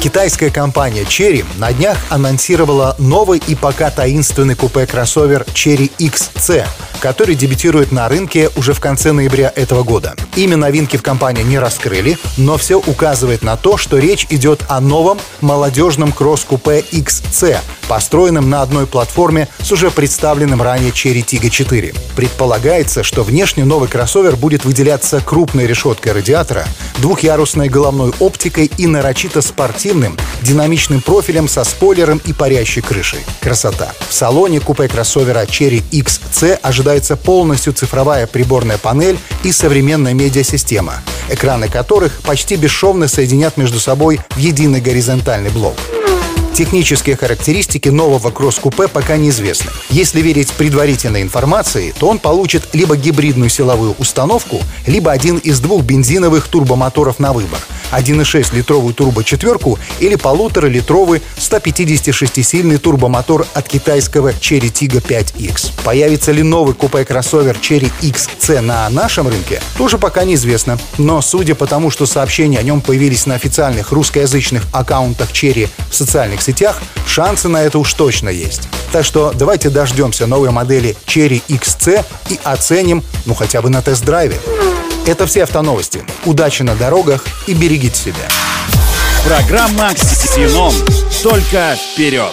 Китайская компания Cherry на днях анонсировала новый и пока таинственный купе-кроссовер Cherry XC, который дебютирует на рынке уже в конце ноября этого года. Имя новинки в компании не раскрыли, но все указывает на то, что речь идет о новом молодежном кросс-купе XC, построенном на одной платформе с уже представленным ранее Cherry Tiggo 4. Предполагается, что внешне новый кроссовер будет выделяться крупной решеткой радиатора, двухъярусной головной оптикой и нарочито спортивным, динамичным профилем со спойлером и парящей крышей. Красота. В салоне купе кроссовера Cherry XC ожидается полностью цифровая приборная панель и современная медиасистема, экраны которых почти бесшовно соединят между собой в единый горизонтальный блок. Технические характеристики нового кросс-купе пока неизвестны. Если верить предварительной информации, то он получит либо гибридную силовую установку, либо один из двух бензиновых турбомоторов на выбор – 1,6-литровую турбочетверку или полуторалитровый 156-сильный турбомотор от китайского Cherry Tiggo 5X. Появится ли новый купе-кроссовер Cherry XC на нашем рынке, тоже пока неизвестно. Но судя по тому, что сообщения о нем появились на официальных русскоязычных аккаунтах Cherry в социальных сетях, шансы на это уж точно есть. Так что давайте дождемся новой модели Cherry XC и оценим, ну хотя бы на тест-драйве. Это все автоновости. Удачи на дорогах и берегите себя. Программа «Ксенон». Только вперед!